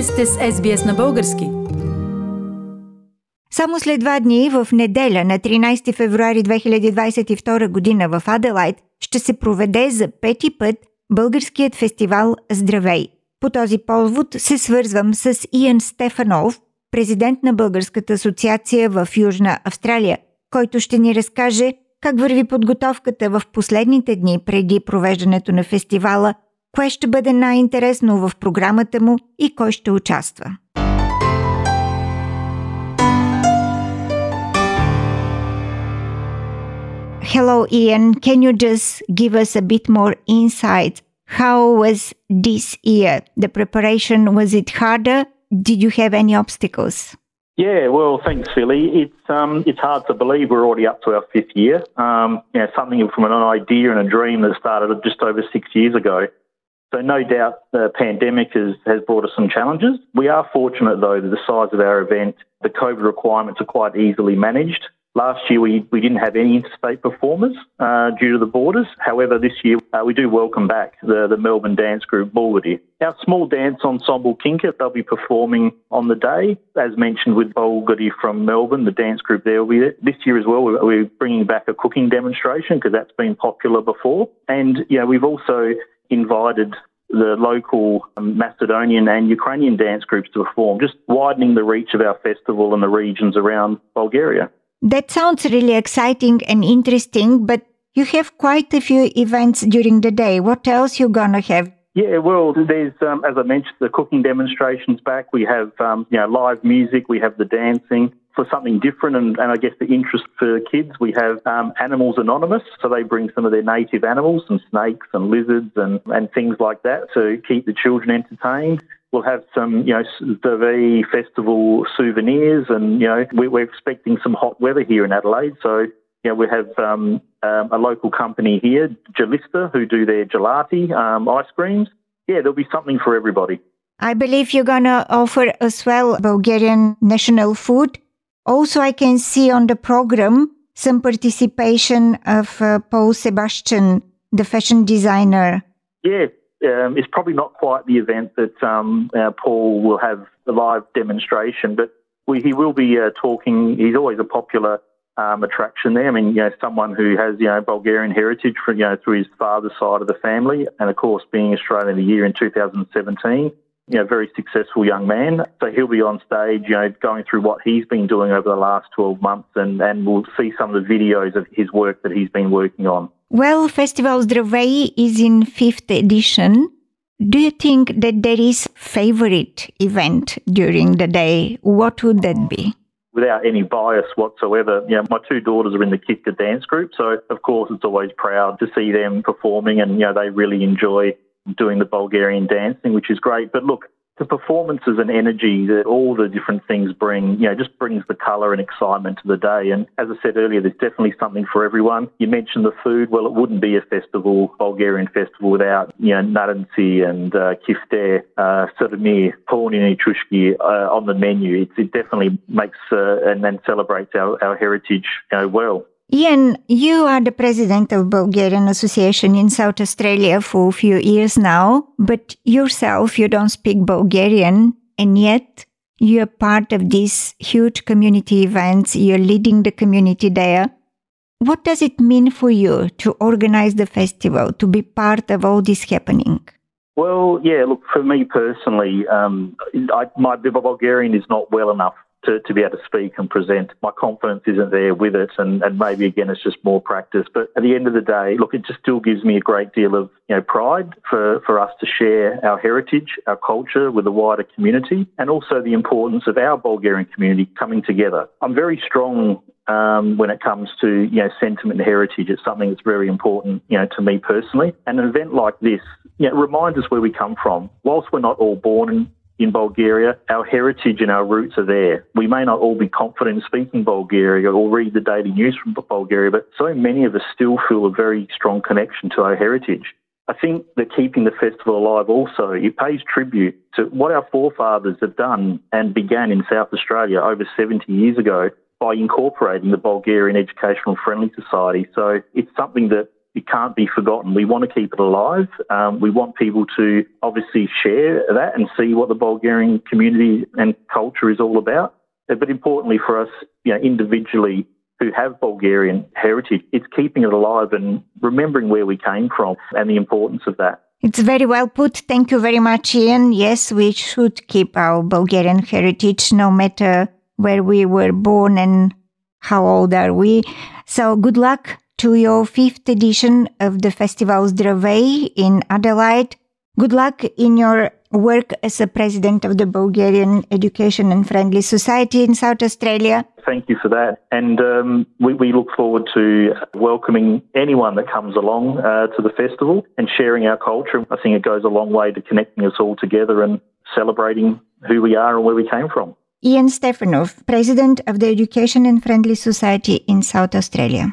Вие сте с SBS на български. Само след два дни, в неделя на 13 февруари 2022 година в Аделайт, ще се проведе за пети път българският фестивал Здравей. По този повод се свързвам с Иан Стефанов, президент на Българската асоциация в Южна Австралия, който ще ни разкаже как върви подготовката в последните дни преди провеждането на фестивала, кое ще бъде най-интересно в програмата му и кой ще участва. Hello, Ian. Can you just give us a bit more insight? How was this year? The preparation, was it harder? Did you have any obstacles? Yeah, well, thanks, Philly. It's um, it's hard to believe we're already up to our fifth year. Um, you know, something from an idea and a dream that started just over six years ago. So no doubt the pandemic has, has brought us some challenges. We are fortunate though that the size of our event, the COVID requirements are quite easily managed. Last year, we, we didn't have any interstate performers uh, due to the borders. However, this year, uh, we do welcome back the, the Melbourne dance group Bulgari. Our small dance ensemble Kitka, they'll be performing on the day. As mentioned with Bulgari from Melbourne, the dance group there will be there. This year as well, we're bringing back a cooking demonstration because that's been popular before. And, yeah, we've also invited the local um, Macedonian and Ukrainian dance groups to perform, just widening the reach of our festival and the regions around Bulgaria. That sounds really exciting and interesting, but you have quite a few events during the day. What else you gonna have? Yeah, well, there's um, as I mentioned, the cooking demonstrations back. We have um, you know live music. We have the dancing for something different, and, and I guess the interest for kids. We have um, Animals Anonymous, so they bring some of their native animals, some snakes and lizards and and things like that to keep the children entertained. We'll have some, you know, the festival souvenirs, and you know, we're expecting some hot weather here in Adelaide. So, you know, we have um, um, a local company here, Gelista, who do their gelati um, ice creams. Yeah, there'll be something for everybody. I believe you're gonna offer as well Bulgarian national food. Also, I can see on the program some participation of uh, Paolo Sebastian, the fashion designer. Yeah, um, it's probably not quite the event that um, uh, Paul will have a live demonstration, but we, he will be uh, talking. He's always a popular um, attraction there. I mean, you know, someone who has you know Bulgarian heritage from you know through his father's side of the family, and of course being Australian the Year in 2017 you know, very successful young man. So he'll be on stage, you know, going through what he's been doing over the last 12 months and, and we'll see some of the videos of his work that he's been working on. Well, Festival Zdravei is in fifth edition. Do you think that there is favorite event during the day? What would that be? Without any bias whatsoever, you know, my two daughters are in the Kitka dance group, so of course it's always proud to see them performing, and you know they really enjoy doing the Bulgarian dancing, which is great. But look, the performances and energy that all the different things bring, you know, just brings the colour and excitement to the day. And as I said earlier, there's definitely something for everyone. You mentioned the food. Well, it wouldn't be a festival, Bulgarian festival, without, you know, naranci and uh, kifte, uh, sirmir, polnini trushki uh, on the menu. It, it definitely makes uh, and then celebrates our, our heritage you know, well. Ian, you are the president of Bulgarian Association in South Australia for a few years now, but yourself, you don't speak Bulgarian, and yet you're part of these huge community events, you're leading the community there. What does it mean for you to organize the festival, to be part of all this happening? Well, yeah, look, for me personally, um, I, my Bulgarian is not well enough to, to be able to speak and present. My confidence isn't there with it, and, and maybe again it's just more practice. But at the end of the day, look, it just still gives me a great deal of you know pride for, for us to share our heritage, our culture with the wider community, and also the importance of our Bulgarian community coming together. I'm very strong um, when it comes to you know sentiment and heritage. It's something that's very important you know to me personally. And an event like this you know, reminds us where we come from. Whilst we're not all born in Bulgaria. Our heritage and our roots are there. We may not all be confident in speaking Bulgaria or read the daily news from Bulgaria, but so many of us still feel a very strong connection to our heritage. I think that keeping the festival alive also, it pays tribute to what our forefathers have done and began in South Australia over 70 years ago by incorporating the Bulgarian Educational Friendly Society. So it's something that it can't be forgotten. We want to keep it alive. Um, we want people to obviously share that and see what the Bulgarian community and culture is all about. But importantly for us, you know, individually who have Bulgarian heritage, it's keeping it alive and remembering where we came from and the importance of that. It's very well put. Thank you very much, Ian. Yes, we should keep our Bulgarian heritage no matter where we were born and how old are we. So good luck to your fifth edition of the festival Zdravei in Adelaide. Good luck in your work as a president of the Bulgarian Education and Friendly Society in South Australia. Thank you for that. And um, we, we, look forward to welcoming anyone that comes along uh, to the festival and sharing our culture. I think it goes a long way to connecting us all together and celebrating who we are and where we came from. Ian Stefanov, President of the Education and Friendly Society in South Australia.